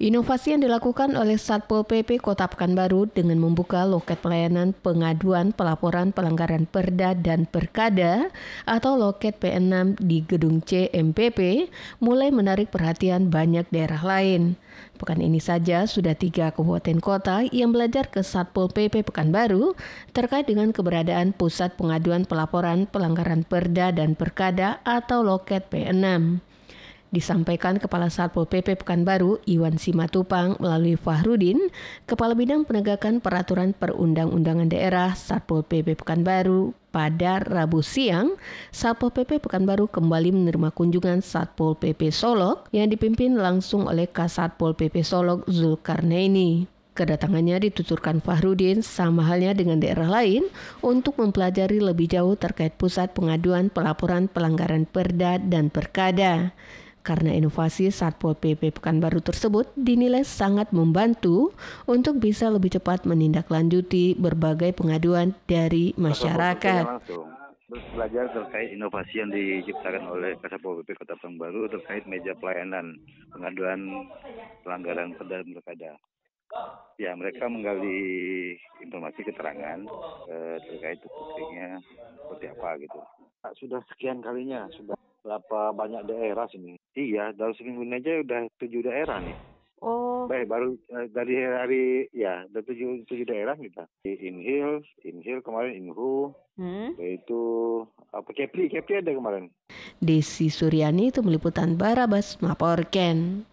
Inovasi yang dilakukan oleh Satpol PP Kota Pekanbaru dengan membuka loket pelayanan pengaduan pelaporan pelanggaran Perda dan Perkada atau loket P6 di Gedung C MPP mulai menarik perhatian banyak daerah lain. Pekan ini saja sudah tiga kabupaten kota yang belajar ke Satpol PP Pekanbaru terkait dengan keberadaan pusat pengaduan pelaporan pelanggaran Perda dan Perkada atau loket P6 disampaikan Kepala Satpol PP Pekanbaru Iwan Simatupang melalui Fahrudin, Kepala Bidang Penegakan Peraturan Perundang-undangan Daerah Satpol PP Pekanbaru pada Rabu siang, Satpol PP Pekanbaru kembali menerima kunjungan Satpol PP Solok yang dipimpin langsung oleh Kasatpol PP Solok Zulkarnaini. Kedatangannya dituturkan Fahrudin sama halnya dengan daerah lain untuk mempelajari lebih jauh terkait pusat pengaduan pelaporan pelanggaran perda dan perkada karena inovasi Satpol PP Pekanbaru tersebut dinilai sangat membantu untuk bisa lebih cepat menindaklanjuti berbagai pengaduan dari masyarakat. belajar terkait inovasi yang diciptakan oleh Kasatpol PP Kota Pekanbaru terkait meja pelayanan pengaduan pelanggaran perda pilkada. Ya, mereka menggali informasi keterangan eh, terkait buktinya seperti apa gitu. Sudah sekian kalinya, sudah berapa banyak daerah sini. Iya, dalam seminggu ini aja udah tujuh daerah nih. Oh. Baik, baru uh, dari hari ya, ada tujuh, tujuh daerah kita. Di Inhil, Inhil kemarin Inhu, hmm? yaitu apa Kepri, Kepri ada kemarin. Desi Suryani itu meliputan Barabas Maporken.